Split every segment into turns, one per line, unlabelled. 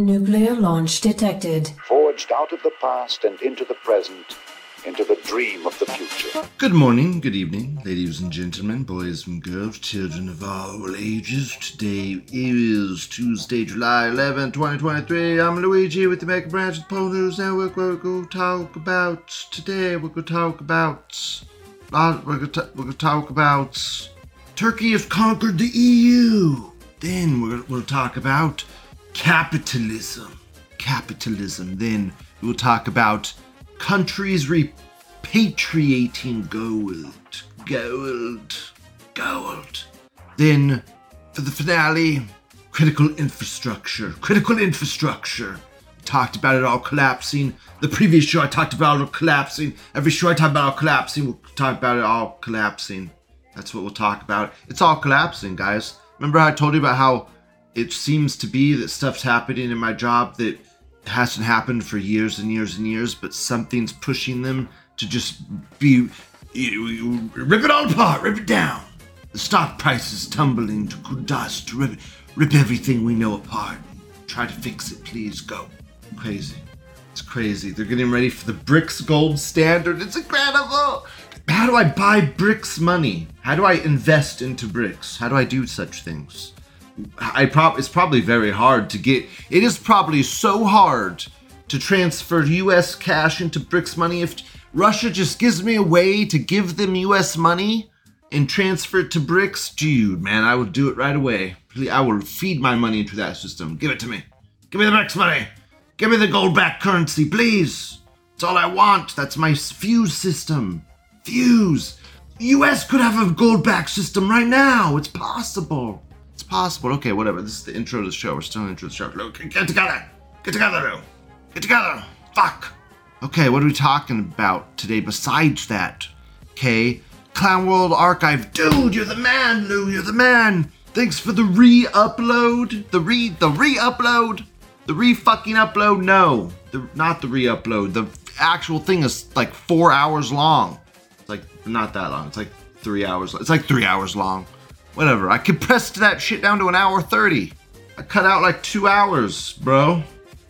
Nuclear launch detected.
Forged out of the past and into the present, into the dream of the future.
Good morning, good evening, ladies and gentlemen, boys and girls, children of all ages. Today is Tuesday, July 11, 2023. I'm Luigi with the Mega Branch of Pol News Network. We're going to talk about today. We're going to talk about. Uh, we're going to, we're going to talk about. Turkey has conquered the EU. Then we're, we'll talk about capitalism. Capitalism. Then we'll talk about countries repatriating gold. Gold. Gold. Then, for the finale, critical infrastructure. Critical infrastructure. Talked about it all collapsing. The previous show I talked about it collapsing. Every show I talk about it collapsing, we'll talk about it all collapsing. That's what we'll talk about. It's all collapsing, guys. Remember how I told you about how it seems to be that stuff's happening in my job that hasn't happened for years and years and years, but something's pushing them to just be rip it all apart, rip it down. The stock price is tumbling to dust. Rip, rip everything we know apart. Try to fix it, please. Go. Crazy. It's crazy. They're getting ready for the BRICS gold standard. It's incredible. How do I buy BRICS money? How do I invest into BRICS? How do I do such things? I prob it's probably very hard to get. It is probably so hard to transfer U.S. cash into BRICS money. If Russia just gives me a way to give them U.S. money and transfer it to BRICS, dude, man, I would do it right away. I will feed my money into that system. Give it to me. Give me the BRICS money. Give me the gold-backed currency, please. That's all I want. That's my fuse system. Fuse. U.S. could have a gold-backed system right now. It's possible. It's possible. Okay, whatever. This is the intro to the show. We're still in the intro to the show. Look, get together. Get together, Lou. Get together. Fuck. Okay, what are we talking about today besides that? Okay, Clown World Archive. Dude, you're the man, Lou. You're the man. Thanks for the re-upload. The re the re-upload. The re-fucking upload. No, the not the re-upload. The actual thing is like four hours long. It's like not that long. It's like three hours. It's like three hours long. Whatever. I compressed that shit down to an hour 30. I cut out like two hours, bro.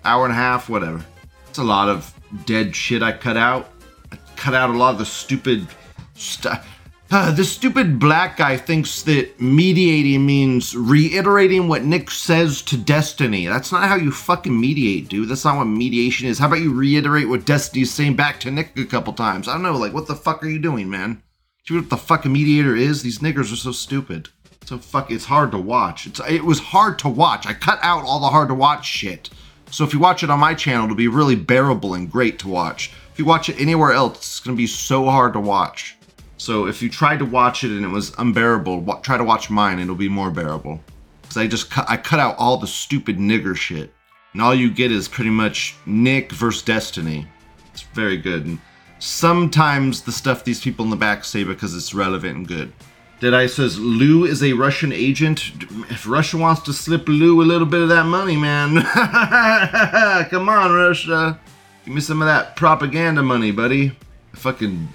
Hour and a half, whatever. It's a lot of dead shit I cut out. I cut out a lot of the stupid stuff. Uh, the stupid black guy thinks that mediating means reiterating what Nick says to Destiny. That's not how you fucking mediate, dude. That's not what mediation is. How about you reiterate what Destiny's saying back to Nick a couple times? I don't know, like, what the fuck are you doing, man? Do you know what the fucking mediator is? These niggers are so stupid. So fuck, it's hard to watch. It's it was hard to watch. I cut out all the hard to watch shit. So if you watch it on my channel, it'll be really bearable and great to watch. If you watch it anywhere else, it's gonna be so hard to watch. So if you tried to watch it and it was unbearable, try to watch mine. It'll be more bearable. Cause I just cut, I cut out all the stupid nigger shit, and all you get is pretty much Nick versus Destiny. It's very good. Sometimes the stuff these people in the back say because it's relevant and good. Deadeye says Lou is a Russian agent. If Russia wants to slip Lou a little bit of that money, man, come on, Russia, give me some of that propaganda money, buddy. I fucking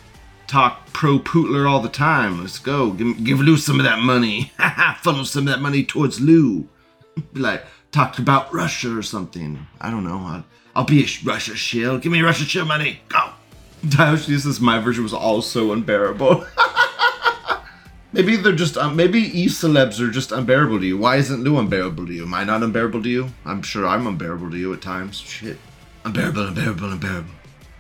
talk pro Putler all the time. Let's go. Give, give Lou some of that money. Funnel some of that money towards Lou. Be like, talk about Russia or something. I don't know. I'll, I'll be a Russia shill. Give me Russia shill money. Go. This my version was also unbearable. maybe they're just um, maybe e celebs are just unbearable to you. Why isn't Lou unbearable to you? Am I not unbearable to you? I'm sure I'm unbearable to you at times. Shit, unbearable, unbearable, unbearable.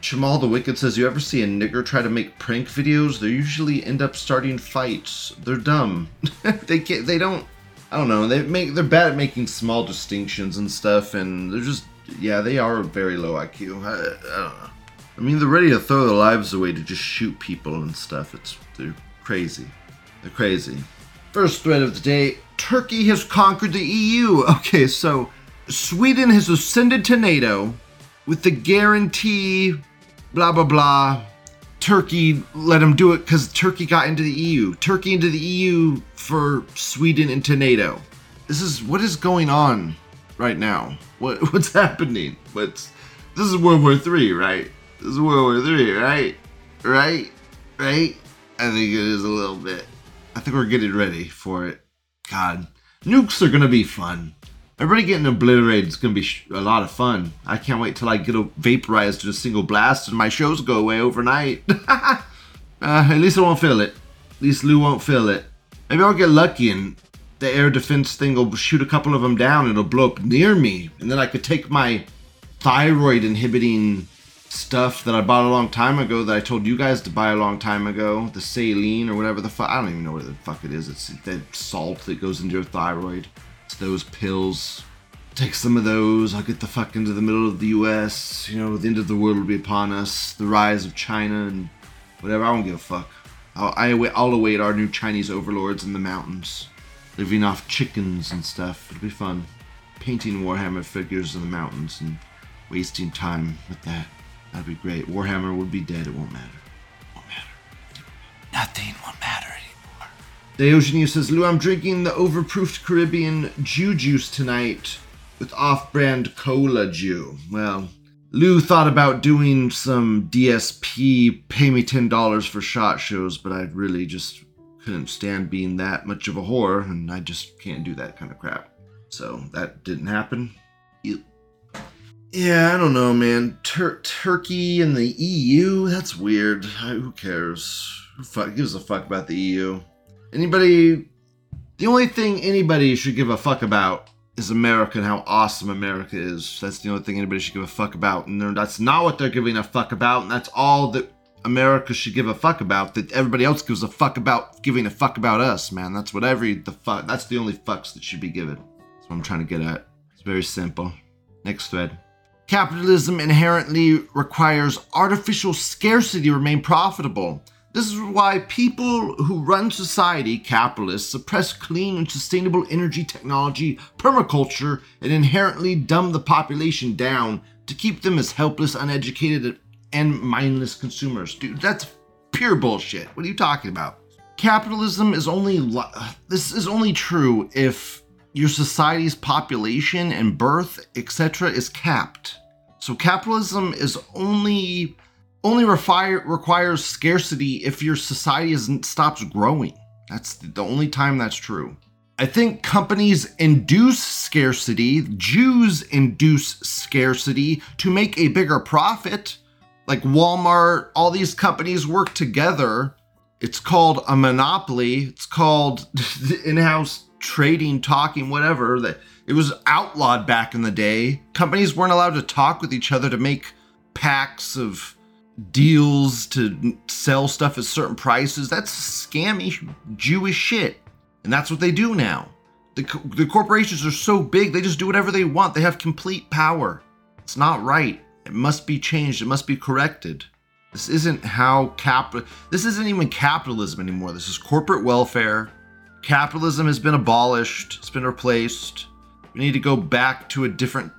Shamal the Wicked says, "You ever see a nigger try to make prank videos? They usually end up starting fights. They're dumb. they can't. They don't. I don't know. They make. They're bad at making small distinctions and stuff, and they're just. Yeah, they are very low IQ. I, I don't know. I mean, they're ready to throw their lives away to just shoot people and stuff. It's they're crazy. They're crazy. First thread of the day: Turkey has conquered the EU. Okay, so Sweden has ascended to NATO with the guarantee, blah blah blah. Turkey let them do it because Turkey got into the EU. Turkey into the EU for Sweden into NATO. This is what is going on right now. What what's happening? What's this is World War Three, right? This is World War Three, right? Right? Right? I think it is a little bit. I think we're getting ready for it. God, nukes are gonna be fun. Everybody getting obliterated is gonna be sh- a lot of fun. I can't wait till I get a vaporized in a single blast and my shows go away overnight. uh, at least I won't feel it. At least Lou won't feel it. Maybe I'll get lucky and the air defense thing will shoot a couple of them down. and It'll blow up near me, and then I could take my thyroid inhibiting stuff that I bought a long time ago that I told you guys to buy a long time ago, the saline or whatever the fuck. I don't even know what the fuck it is. It's that salt that goes into your thyroid. It's those pills. Take some of those. I'll get the fuck into the middle of the U.S. You know, the end of the world will be upon us. The rise of China and whatever. I don't give a fuck. I'll, I, I'll await our new Chinese overlords in the mountains, living off chickens and stuff. It'll be fun. Painting Warhammer figures in the mountains and wasting time with that. That'd be great. Warhammer would be dead. It won't matter. It won't matter. Nothing will matter anymore. Diogenes says, Lou, I'm drinking the overproofed Caribbean Jew juice tonight with off-brand cola Jew. Well, Lou thought about doing some DSP, pay me $10 for shot shows, but I really just couldn't stand being that much of a whore, and I just can't do that kind of crap. So that didn't happen. Ew. Yeah, I don't know, man. Tur- Turkey and the EU? That's weird. Who cares? Who fuck gives a fuck about the EU? Anybody. The only thing anybody should give a fuck about is America and how awesome America is. That's the only thing anybody should give a fuck about. And that's not what they're giving a fuck about. And that's all that America should give a fuck about. That everybody else gives a fuck about giving a fuck about us, man. That's what every the fuck. That's the only fucks that should be given. That's what I'm trying to get at. It's very simple. Next thread. Capitalism inherently requires artificial scarcity to remain profitable. This is why people who run society, capitalists, suppress clean and sustainable energy technology, permaculture, and inherently dumb the population down to keep them as helpless, uneducated, and mindless consumers. Dude, that's pure bullshit. What are you talking about? Capitalism is only li- this is only true if your society's population and birth, etc., is capped. So capitalism is only only requires scarcity if your society isn't stops growing. That's the only time that's true. I think companies induce scarcity, Jews induce scarcity to make a bigger profit. Like Walmart, all these companies work together. It's called a monopoly. It's called in-house trading, talking, whatever. That it was outlawed back in the day. Companies weren't allowed to talk with each other to make packs of deals to sell stuff at certain prices. That's scammy Jewish shit. And that's what they do now. The, the corporations are so big, they just do whatever they want. They have complete power. It's not right. It must be changed. It must be corrected. This isn't how cap. This isn't even capitalism anymore. This is corporate welfare. Capitalism has been abolished. It's been replaced. We need to go back to a different.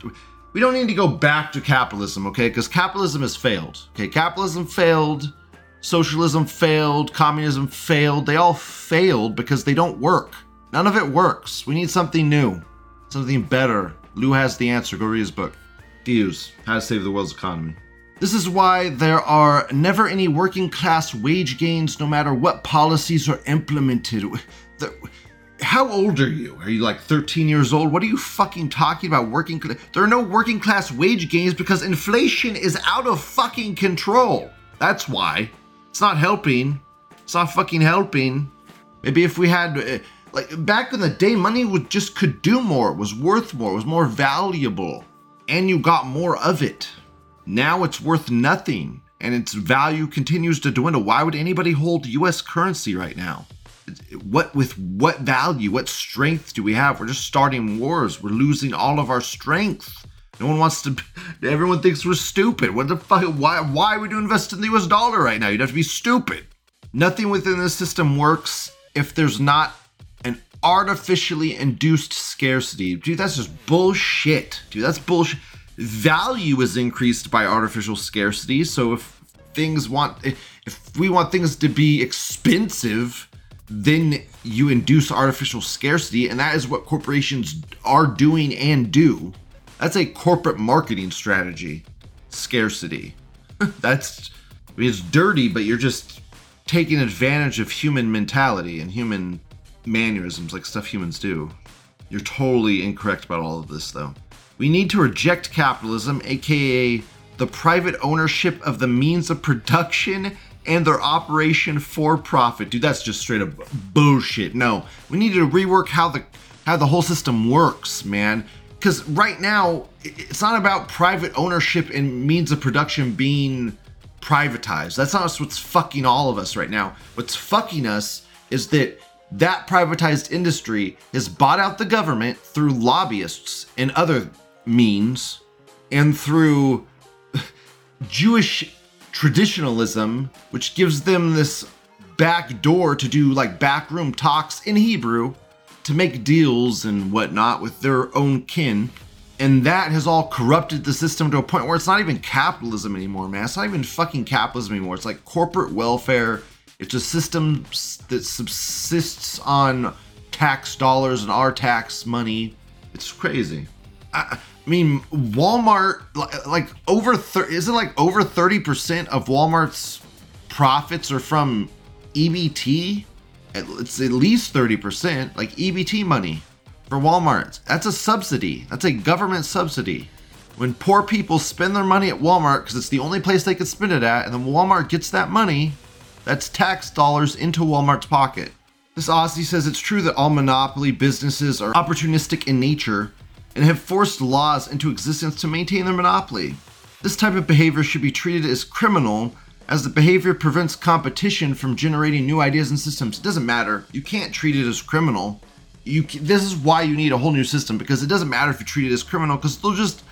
We don't need to go back to capitalism, okay? Because capitalism has failed. Okay, capitalism failed. Socialism failed. Communism failed. They all failed because they don't work. None of it works. We need something new, something better. Lou has the answer. Go read his book. Deus, How to Save the World's Economy. This is why there are never any working class wage gains no matter what policies are implemented. The, how old are you? Are you like 13 years old? What are you fucking talking about working There are no working class wage gains because inflation is out of fucking control. That's why. It's not helping. It's not fucking helping. Maybe if we had uh, like back in the day money would just could do more, it was worth more, it was more valuable, and you got more of it. Now it's worth nothing and its value continues to dwindle. Why would anybody hold US currency right now? What with what value, what strength do we have? We're just starting wars. We're losing all of our strength. No one wants to. Everyone thinks we're stupid. What the fuck? Why? Why would you invest in the U.S. dollar right now? You'd have to be stupid. Nothing within the system works if there's not an artificially induced scarcity. Dude, that's just bullshit. Dude, that's bullshit. Value is increased by artificial scarcity. So if things want, if we want things to be expensive, then you induce artificial scarcity, and that is what corporations are doing and do. That's a corporate marketing strategy. Scarcity. That's I mean, it's dirty, but you're just taking advantage of human mentality and human mannerisms, like stuff humans do. You're totally incorrect about all of this, though. We need to reject capitalism, aka the private ownership of the means of production and their operation for profit. Dude, that's just straight up bullshit. No, we need to rework how the how the whole system works, man. Because right now, it's not about private ownership and means of production being privatized. That's not what's fucking all of us right now. What's fucking us is that that privatized industry has bought out the government through lobbyists and other means and through Jewish traditionalism, which gives them this back door to do like backroom talks in Hebrew to make deals and whatnot with their own kin. And that has all corrupted the system to a point where it's not even capitalism anymore, man. It's not even fucking capitalism anymore. It's like corporate welfare it's a system that subsists on tax dollars and our tax money. It's crazy. I, I mean, Walmart, like over, thir- is it like over 30% of Walmart's profits are from EBT? It's at least 30%, like EBT money for Walmart. That's a subsidy. That's a government subsidy. When poor people spend their money at Walmart because it's the only place they can spend it at, and then Walmart gets that money, that's tax dollars into Walmart's pocket. This Aussie says it's true that all monopoly businesses are opportunistic in nature and have forced laws into existence to maintain their monopoly. This type of behavior should be treated as criminal as the behavior prevents competition from generating new ideas and systems. It doesn't matter. You can't treat it as criminal. You this is why you need a whole new system because it doesn't matter if you treat it as criminal because they'll just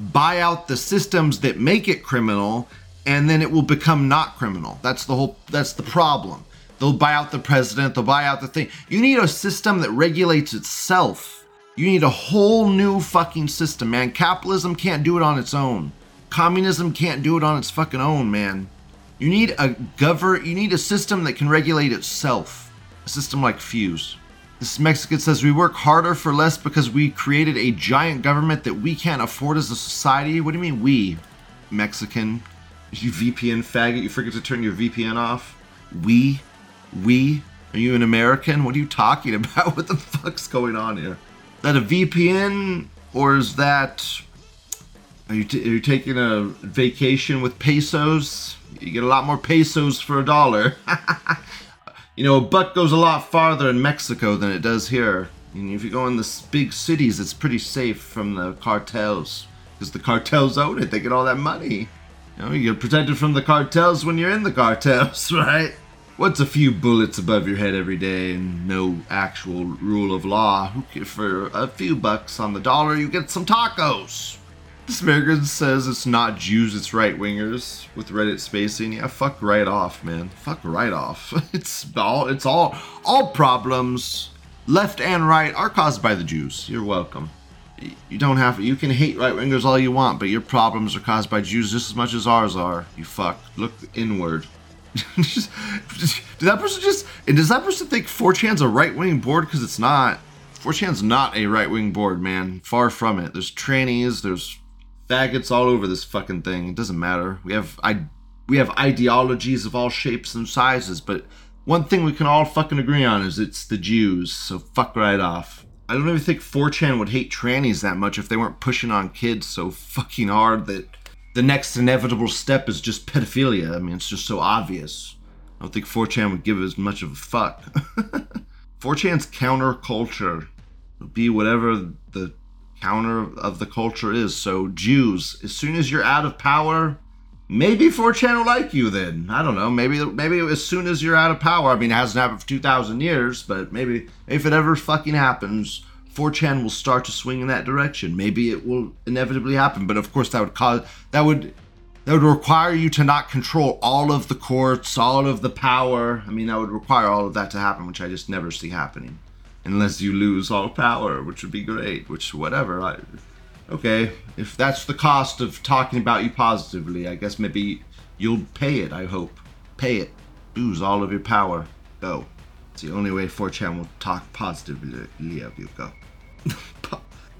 buy out the systems that make it criminal and then it will become not criminal. That's the whole that's the problem. They'll buy out the president, they'll buy out the thing. You need a system that regulates itself. You need a whole new fucking system, man. Capitalism can't do it on its own. Communism can't do it on its fucking own, man. You need a govern you need a system that can regulate itself. A system like Fuse. This Mexican says we work harder for less because we created a giant government that we can't afford as a society. What do you mean we? Mexican. You VPN faggot, you forget to turn your VPN off? We? We? Are you an American? What are you talking about? What the fuck's going on here? That a VPN or is that. Are you, t- are you taking a vacation with pesos? You get a lot more pesos for a dollar. you know, a buck goes a lot farther in Mexico than it does here. And if you go in the big cities, it's pretty safe from the cartels. Because the cartels own it, they get all that money. You know, you're protected from the cartels when you're in the cartels, right? What's a few bullets above your head every day and no actual rule of law? For a few bucks on the dollar, you get some tacos. This American says it's not Jews, it's right wingers with Reddit spacing. Yeah, fuck right off, man. Fuck right off. It's all it's all all problems, left and right, are caused by the Jews. You're welcome you don't have you can hate right wingers all you want, but your problems are caused by Jews just as much as ours are. You fuck. Look inward. did that person just and does that person think 4chan's a right wing board? Because it's not. 4chan's not a right wing board, man. Far from it. There's trannies, there's faggots all over this fucking thing. It doesn't matter. We have I we have ideologies of all shapes and sizes, but one thing we can all fucking agree on is it's the Jews. So fuck right off. I don't even think 4chan would hate trannies that much if they weren't pushing on kids so fucking hard that the next inevitable step is just pedophilia. I mean, it's just so obvious. I don't think 4chan would give as much of a fuck. 4chan's counterculture would be whatever the counter of the culture is. So, Jews, as soon as you're out of power, maybe 4chan will like you then. I don't know. Maybe maybe as soon as you're out of power. I mean, it hasn't happened for 2,000 years, but maybe if it ever fucking happens, 4chan will start to swing in that direction. Maybe it will inevitably happen, but of course that would cause that would that would require you to not control all of the courts, all of the power. I mean, that would require all of that to happen, which I just never see happening, unless you lose all power, which would be great. Which whatever. I, okay, if that's the cost of talking about you positively, I guess maybe you'll pay it, I hope. Pay it. Lose all of your power. Go. It's the only way 4chan will talk positively of you. Go.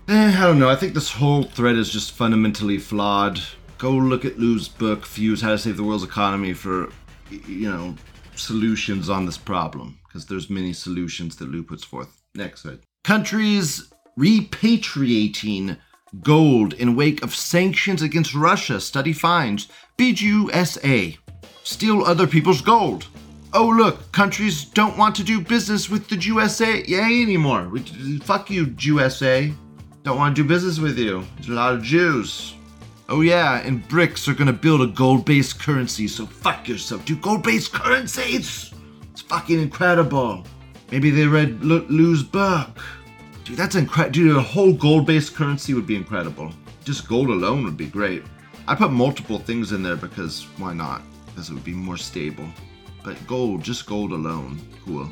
eh, I don't know. I think this whole thread is just fundamentally flawed. Go look at Lou's book, Fuse How to Save the World's Economy, for, you know, solutions on this problem. Because there's many solutions that Lou puts forth. Next slide. Countries repatriating gold in wake of sanctions against Russia. Study finds BGUSA steal other people's gold. Oh look, countries don't want to do business with the USA anymore. We, fuck you, USA. Don't want to do business with you. There's a lot of Jews. Oh yeah, and BRICS are gonna build a gold-based currency, so fuck yourself. Do gold-based currencies? It's fucking incredible. Maybe they read L- Lou's book. Dude, that's incredible. Dude, a whole gold-based currency would be incredible. Just gold alone would be great. I put multiple things in there because why not? Because it would be more stable. But gold, just gold alone, cool.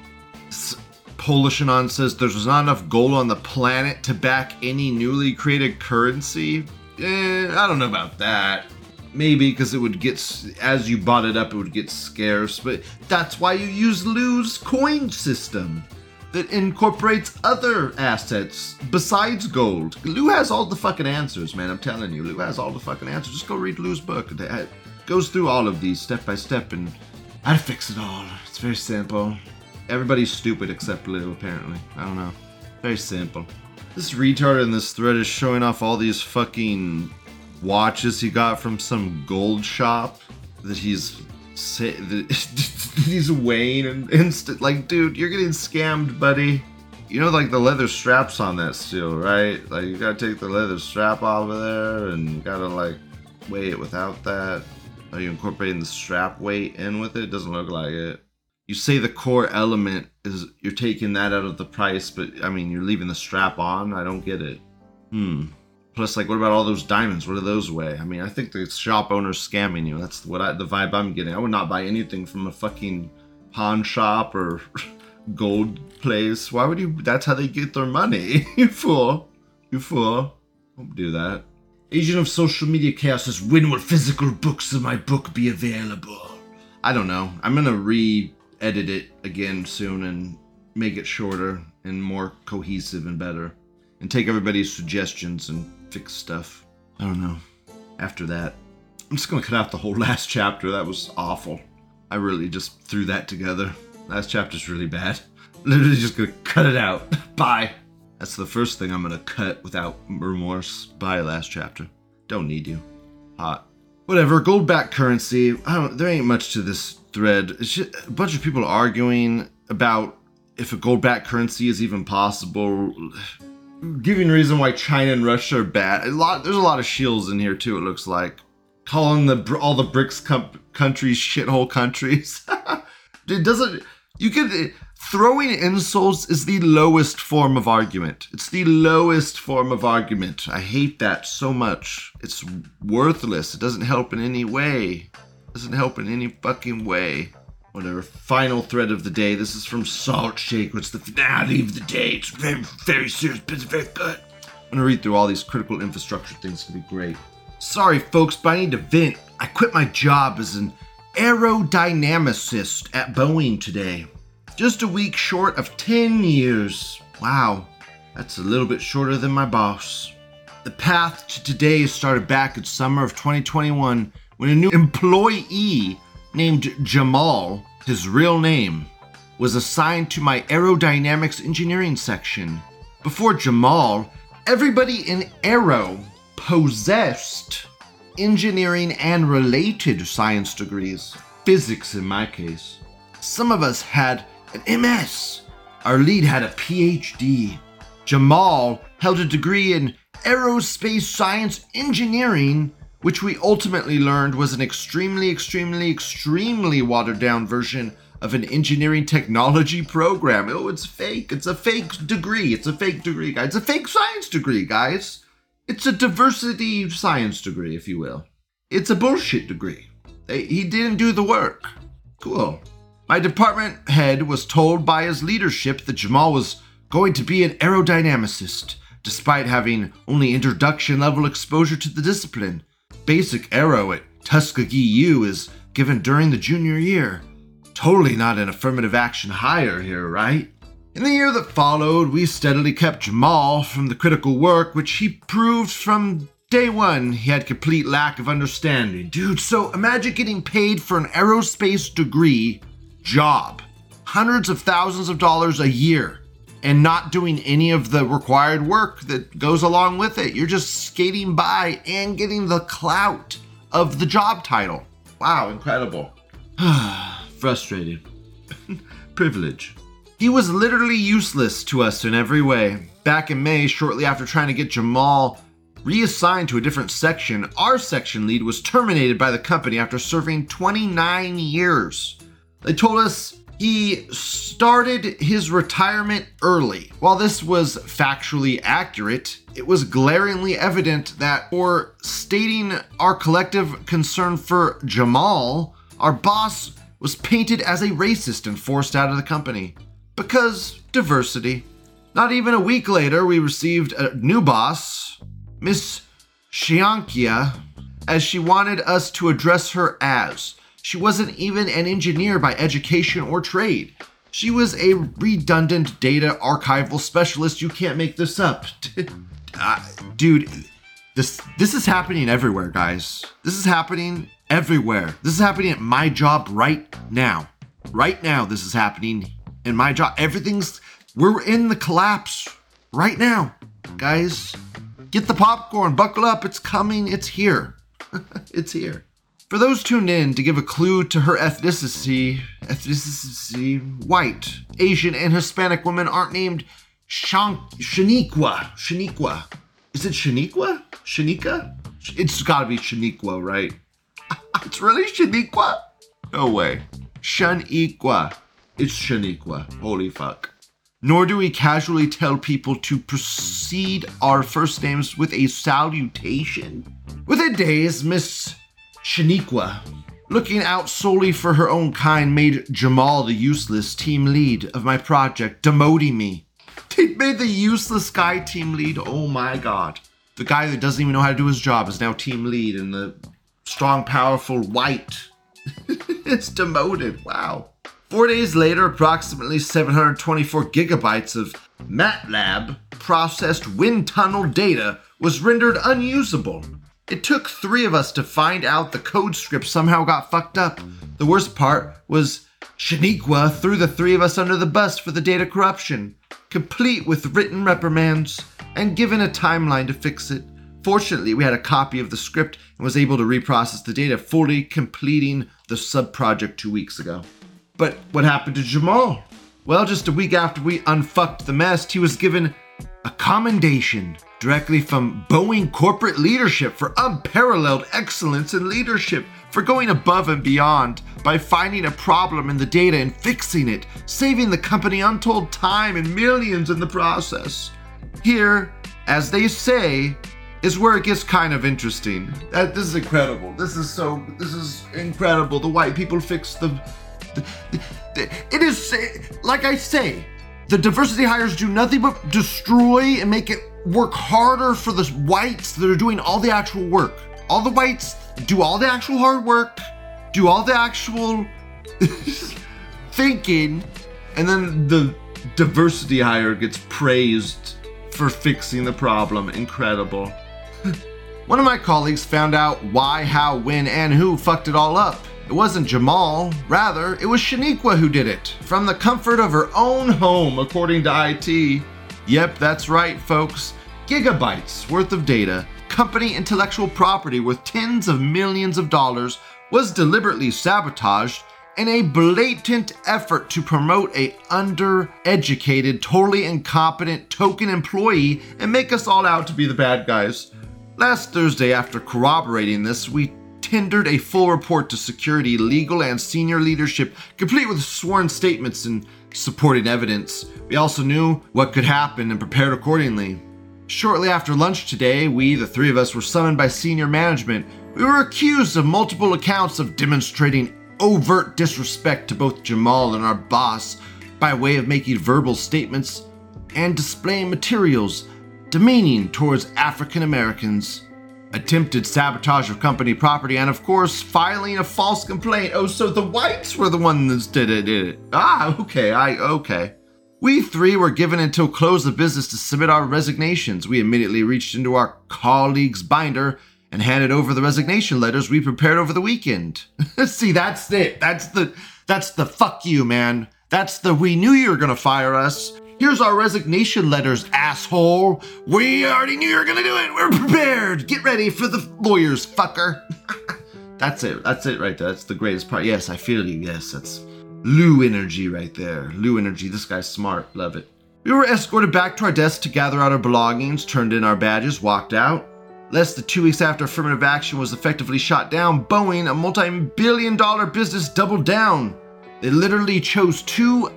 Polish Anon says there's not enough gold on the planet to back any newly created currency. Eh, I don't know about that. Maybe because it would get, as you bought it up, it would get scarce. But that's why you use Lou's coin system that incorporates other assets besides gold. Lou has all the fucking answers, man. I'm telling you, Lou has all the fucking answers. Just go read Lou's book. It goes through all of these step by step and how to fix it all. It's very simple. Everybody's stupid except Lou, apparently. I don't know. Very simple. This retard in this thread is showing off all these fucking watches he got from some gold shop that he's say, that he's weighing and instant like dude you're getting scammed buddy you know like the leather straps on that steel right like you gotta take the leather strap off of there and you gotta like weigh it without that are you incorporating the strap weight in with it doesn't look like it you say the core element is you're taking that out of the price but i mean you're leaving the strap on i don't get it hmm Plus, like, what about all those diamonds? What do those weigh? I mean, I think the shop owner's scamming you. That's what I, the vibe I'm getting. I would not buy anything from a fucking pawn shop or gold place. Why would you? That's how they get their money. you fool. You fool. Don't do that. Agent of Social Media Chaos says, when will physical books of my book be available? I don't know. I'm gonna re-edit it again soon and make it shorter and more cohesive and better and take everybody's suggestions and fix stuff. I don't know. After that, I'm just gonna cut out the whole last chapter. That was awful. I really just threw that together. Last chapter's really bad. Literally just gonna cut it out. Bye. That's the first thing I'm gonna cut without remorse. Bye, last chapter. Don't need you. Hot. Whatever. Gold backed currency. I don't. There ain't much to this thread. It's just a bunch of people arguing about if a gold backed currency is even possible giving reason why China and Russia are bad. A lot, there's a lot of shields in here too. It looks like calling the all the BRICS com- countries shithole countries. it doesn't. You could throwing insults is the lowest form of argument. It's the lowest form of argument. I hate that so much. It's worthless. It doesn't help in any way. It doesn't help in any fucking way. Whatever. Final thread of the day. This is from Salt Shake. It's the finale of the day. It's very, very serious, but very good. I'm gonna read through all these critical infrastructure things. It's gonna be great. Sorry, folks, but I need to vent. I quit my job as an aerodynamicist at Boeing today. Just a week short of 10 years. Wow, that's a little bit shorter than my boss. The path to today started back in summer of 2021 when a new employee named Jamal, his real name, was assigned to my aerodynamics engineering section. Before Jamal, everybody in Aero possessed engineering and related science degrees, physics in my case. Some of us had an MS. Our lead had a PhD. Jamal held a degree in aerospace science engineering, which we ultimately learned was an extremely, extremely, extremely watered down version of an engineering technology program. Oh, it's fake. It's a fake degree. It's a fake degree, guys. It's a fake science degree, guys. It's a diversity science degree, if you will. It's a bullshit degree. He didn't do the work. Cool. My department head was told by his leadership that Jamal was going to be an aerodynamicist, despite having only introduction level exposure to the discipline. Basic aero at Tuskegee U is given during the junior year. Totally not an affirmative action hire here, right? In the year that followed, we steadily kept Jamal from the critical work, which he proved from day one he had complete lack of understanding. Dude, so imagine getting paid for an aerospace degree job, hundreds of thousands of dollars a year, and not doing any of the required work that goes along with it. You're just skating by and getting the clout of the job title. Wow, incredible. Frustrated. Privilege. He was literally useless to us in every way. Back in May, shortly after trying to get Jamal reassigned to a different section, our section lead was terminated by the company after serving 29 years. They told us he started his retirement early. While this was factually accurate, it was glaringly evident that for stating our collective concern for Jamal, our boss was painted as a racist and forced out of the company. Because diversity. Not even a week later, we received a new boss, Miss Shiankia, as she wanted us to address her as. She wasn't even an engineer by education or trade. She was a redundant data archival specialist. You can't make this up. uh, dude, this this is happening everywhere, guys. This is happening everywhere. This is happening at my job right now. Right now this is happening in my job. Everything's we're in the collapse right now. Guys, get the popcorn, buckle up. It's coming. It's here. it's here. For those tuned in to give a clue to her ethnicity, ethnicity, white, Asian, and Hispanic women aren't named Shan- Shaniqua. Shaniqua. Is it Shaniqua? Shanika? It's gotta be Shaniqua, right? it's really Shaniqua? No way. Shaniqua. It's Shaniqua. Holy fuck. Nor do we casually tell people to precede our first names with a salutation. Within days, Miss Shaniqua, looking out solely for her own kind, made Jamal the useless team lead of my project, demoting me. They made the useless guy team lead. Oh my god. The guy that doesn't even know how to do his job is now team lead, and the strong, powerful white is demoted. Wow. Four days later, approximately 724 gigabytes of MATLAB processed wind tunnel data was rendered unusable. It took three of us to find out the code script somehow got fucked up. The worst part was Shaniqua threw the three of us under the bus for the data corruption, complete with written reprimands, and given a timeline to fix it. Fortunately, we had a copy of the script and was able to reprocess the data, fully completing the sub project two weeks ago. But what happened to Jamal? Well, just a week after we unfucked the mess, he was given a commendation directly from Boeing corporate leadership for unparalleled excellence in leadership, for going above and beyond by finding a problem in the data and fixing it, saving the company untold time and millions in the process. Here, as they say, is where it gets kind of interesting. This is incredible. This is so. This is incredible. The white people fixed the. the, the it is like I say. The diversity hires do nothing but destroy and make it work harder for the whites that are doing all the actual work. All the whites do all the actual hard work, do all the actual thinking, and then the diversity hire gets praised for fixing the problem. Incredible. One of my colleagues found out why, how, when, and who fucked it all up. It wasn't Jamal, rather, it was Shaniqua who did it, from the comfort of her own home, according to IT. Yep, that's right, folks. Gigabytes worth of data, company intellectual property worth tens of millions of dollars, was deliberately sabotaged in a blatant effort to promote a undereducated, totally incompetent token employee and make us all out to be the bad guys. Last Thursday, after corroborating this, we tendered a full report to security, legal, and senior leadership, complete with sworn statements and supporting evidence. We also knew what could happen and prepared accordingly. Shortly after lunch today, we, the three of us, were summoned by senior management. We were accused of multiple accounts of demonstrating overt disrespect to both Jamal and our boss by way of making verbal statements and displaying materials demeaning towards African Americans, attempted sabotage of company property, and of course, filing a false complaint. Oh, so the whites were the ones that did it. Did it. Ah, okay, I okay. We three were given until close of business to submit our resignations. We immediately reached into our colleague's binder and handed over the resignation letters we prepared over the weekend. See, that's it. That's the that's the fuck you, man. That's the we knew you were gonna fire us. Here's our resignation letters, asshole. We already knew you were gonna do it. We're prepared. Get ready for the lawyers, fucker. that's it. That's it right there. That's the greatest part. Yes, I feel you. Yes, that's Lou energy right there. Lou energy. This guy's smart. Love it. We were escorted back to our desk to gather out our belongings, turned in our badges, walked out. Less than two weeks after affirmative action was effectively shot down, Boeing, a multi billion dollar business, doubled down. They literally chose two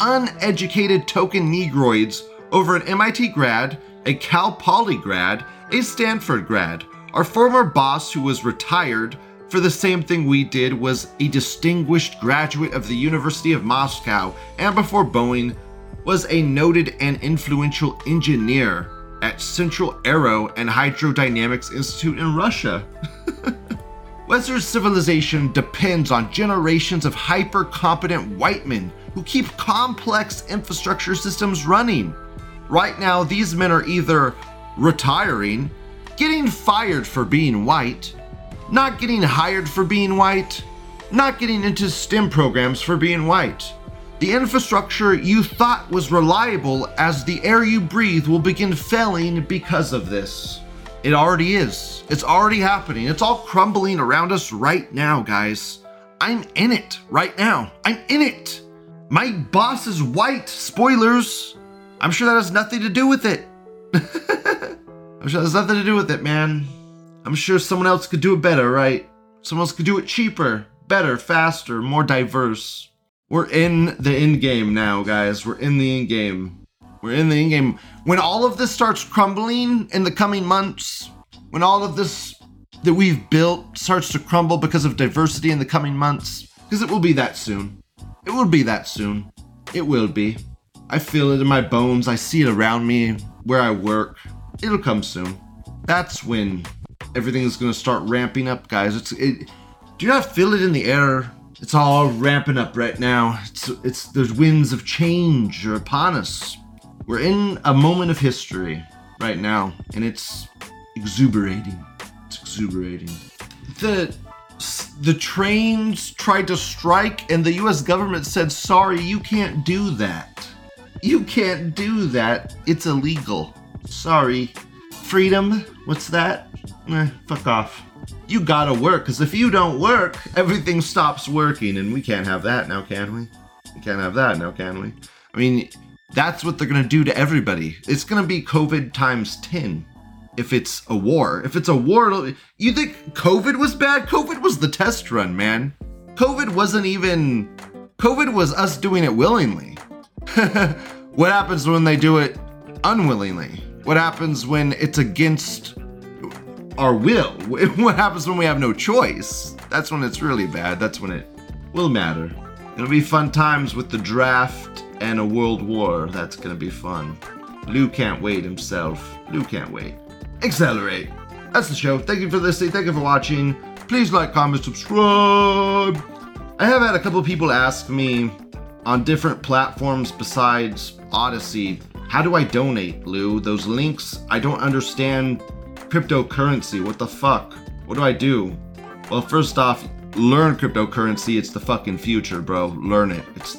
uneducated token Negroids over an MIT grad, a Cal Poly grad, a Stanford grad. Our former boss, who was retired for the same thing we did, was a distinguished graduate of the University of Moscow, and before Boeing, was a noted and influential engineer at Central Aero and Hydrodynamics Institute in Russia. Western civilization depends on generations of hyper competent white men who keep complex infrastructure systems running. Right now, these men are either retiring, getting fired for being white, not getting hired for being white, not getting into STEM programs for being white. The infrastructure you thought was reliable as the air you breathe will begin failing because of this. It already is. It's already happening. It's all crumbling around us right now, guys. I'm in it right now. I'm in it. My boss is white. Spoilers. I'm sure that has nothing to do with it. I'm sure that has nothing to do with it, man. I'm sure someone else could do it better, right? Someone else could do it cheaper, better, faster, more diverse. We're in the end game now, guys. We're in the end game. We're in the end game. When all of this starts crumbling in the coming months, when all of this that we've built starts to crumble because of diversity in the coming months, because it will be that soon. It will be that soon. It will be. I feel it in my bones. I see it around me where I work. It'll come soon. That's when everything is going to start ramping up, guys. It's it. Do you not feel it in the air? It's all ramping up right now. It's it's there's winds of change are upon us. We're in a moment of history right now, and it's exuberating. It's exuberating. The the trains tried to strike, and the U.S. government said, "Sorry, you can't do that. You can't do that. It's illegal. Sorry." Freedom? What's that? Eh, fuck off. You gotta work, because if you don't work, everything stops working, and we can't have that now, can we? We can't have that now, can we? I mean, that's what they're to do to everybody. It's to be COVID times 10 if it's a war. If it's a war, you think COVID was bad? COVID was the test run, man. COVID wasn't even. COVID was us doing it willingly. what happens when they do it unwillingly? What happens when it's against our will? What happens when we have no choice? That's when it's really bad. That's when it will matter. It'll be fun times with the draft and a world war. That's gonna be fun. Lou can't wait himself. Lou can't wait. Accelerate. That's the show. Thank you for listening. Thank you for watching. Please like, comment, subscribe. I have had a couple people ask me on different platforms besides Odysee, how do I donate, Lou? Those links, I don't understand cryptocurrency. What the fuck? What do I do? Well, first off, learn cryptocurrency. It's the fucking future, bro. Learn it. It's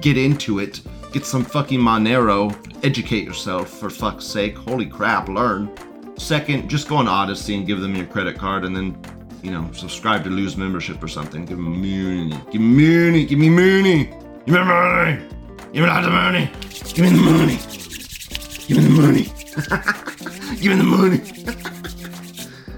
get into it, get some fucking Monero, educate yourself for fuck's sake. Holy crap, learn. Second, just go on Odysee and give them your credit card and then, you know, subscribe to Lou's membership or something. Give them money. Give me money. Give me money. Give me money. Give me the money. Give me the money. Give me the money. give me the money.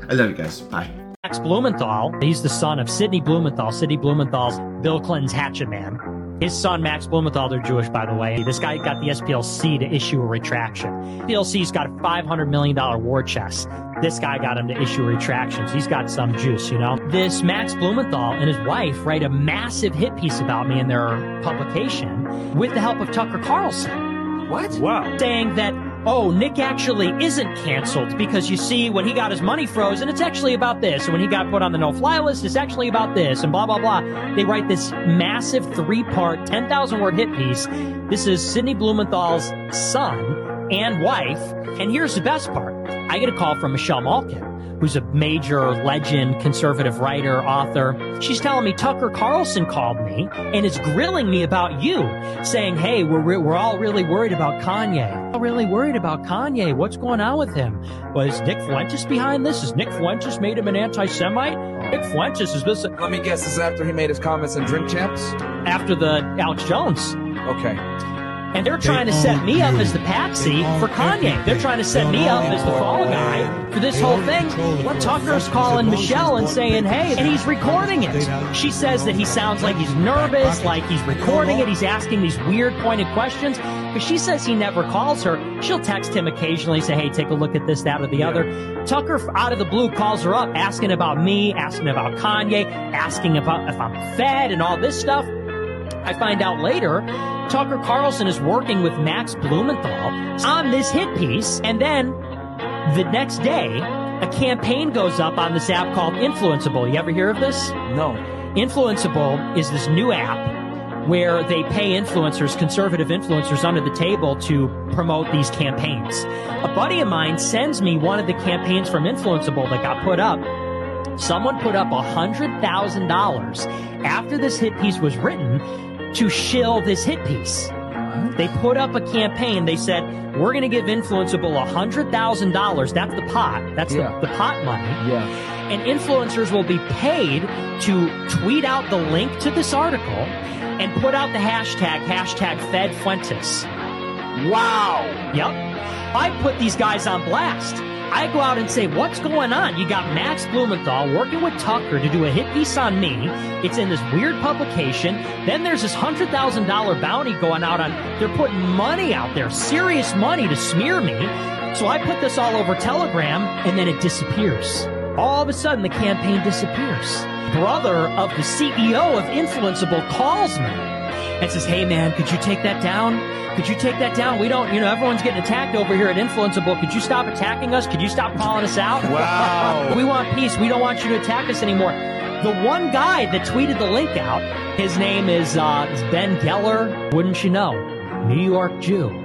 I love you guys. Bye.
Max Blumenthal, he's the son of Sidney Blumenthal. Sidney Blumenthal's Bill Clinton's hatchet man. His son, Max Blumenthal, they're Jewish, by the way. This guy got the SPLC to issue a retraction. The SPLC's got a $500 million war chest. This guy got him to issue retractions. He's got some juice, you know? This Max Blumenthal and his wife write a massive hit piece about me in their publication with the help of Tucker Carlson.
What?
Wow. Saying that oh, Nick actually isn't canceled because you see, when he got his money frozen, it's actually about this. And when he got put on the no fly list, it's actually about this, and blah, blah, blah. They write this massive three part, 10,000 word hit piece. This is Sidney Blumenthal's son and wife. And here's the best part I get a call from Michelle Malkin who's a major legend, conservative writer, author. She's telling me Tucker Carlson called me and is grilling me about you, saying, Hey, we're, re- we're all really worried about Kanye. We're really worried about Kanye. What's going on with him? Was Nick Fuentes behind this? Is Nick Fuentes made him an anti-Semite? Nick Fuentes is this
Let me guess, this is after he made his comments in Drink Champs?
after the Alex Jones?
Okay.
And they're trying to set me up as the patsy for Kanye. They're trying to set me up as the fall guy for this whole thing. What Tucker's calling Michelle and saying, hey, and he's recording it. She says that he sounds like he's nervous, like he's recording it. He's asking these weird pointed questions. But she says he never calls her. She'll text him occasionally, say, hey, take a look at this, that, or the other. Tucker, out of the blue, calls her up, asking about me, asking about Kanye, asking about if I'm fed and all this stuff. I find out later Tucker Carlson is working with Max Blumenthal on this hit piece, and then the next day, a campaign goes up on this app called Influenceable. You ever hear of this?
No.
Influenceable is this new app where they pay influencers, conservative influencers under the table to promote these campaigns. A buddy of mine sends me one of the campaigns from Influenceable that got put up. Someone put up $100,000 after this hit piece was written to shill this hit piece. They put up a campaign. They said, we're going to give Influenceable $100,000. That's the pot. That's
Yeah.
the, the pot money
Yeah.
and influencers will be paid to tweet out the link to this article and put out the hashtag hashtag Fed Fuentes.
Wow.
Yep. I put these guys on blast. I go out and say, what's going on? You got Max Blumenthal working with Tucker to do a hit piece on me. It's in this weird publication. Then there's this $100,000 bounty going out on, they're putting money out there, serious money to smear me. So I put this all over Telegram and then it disappears. All of a sudden the campaign disappears. Brother of the CEO of Influenceable calls me and says, Hey man, could you take that down? Could you take that down? We don't, you know, everyone's getting attacked over here at Influenceable. Could you stop attacking us? Could you stop calling us out?
Wow.
we want peace. We don't want you to attack us anymore. The one guy that tweeted the link out, his name is, uh, is Ben Geller. Wouldn't you know? New York Jew.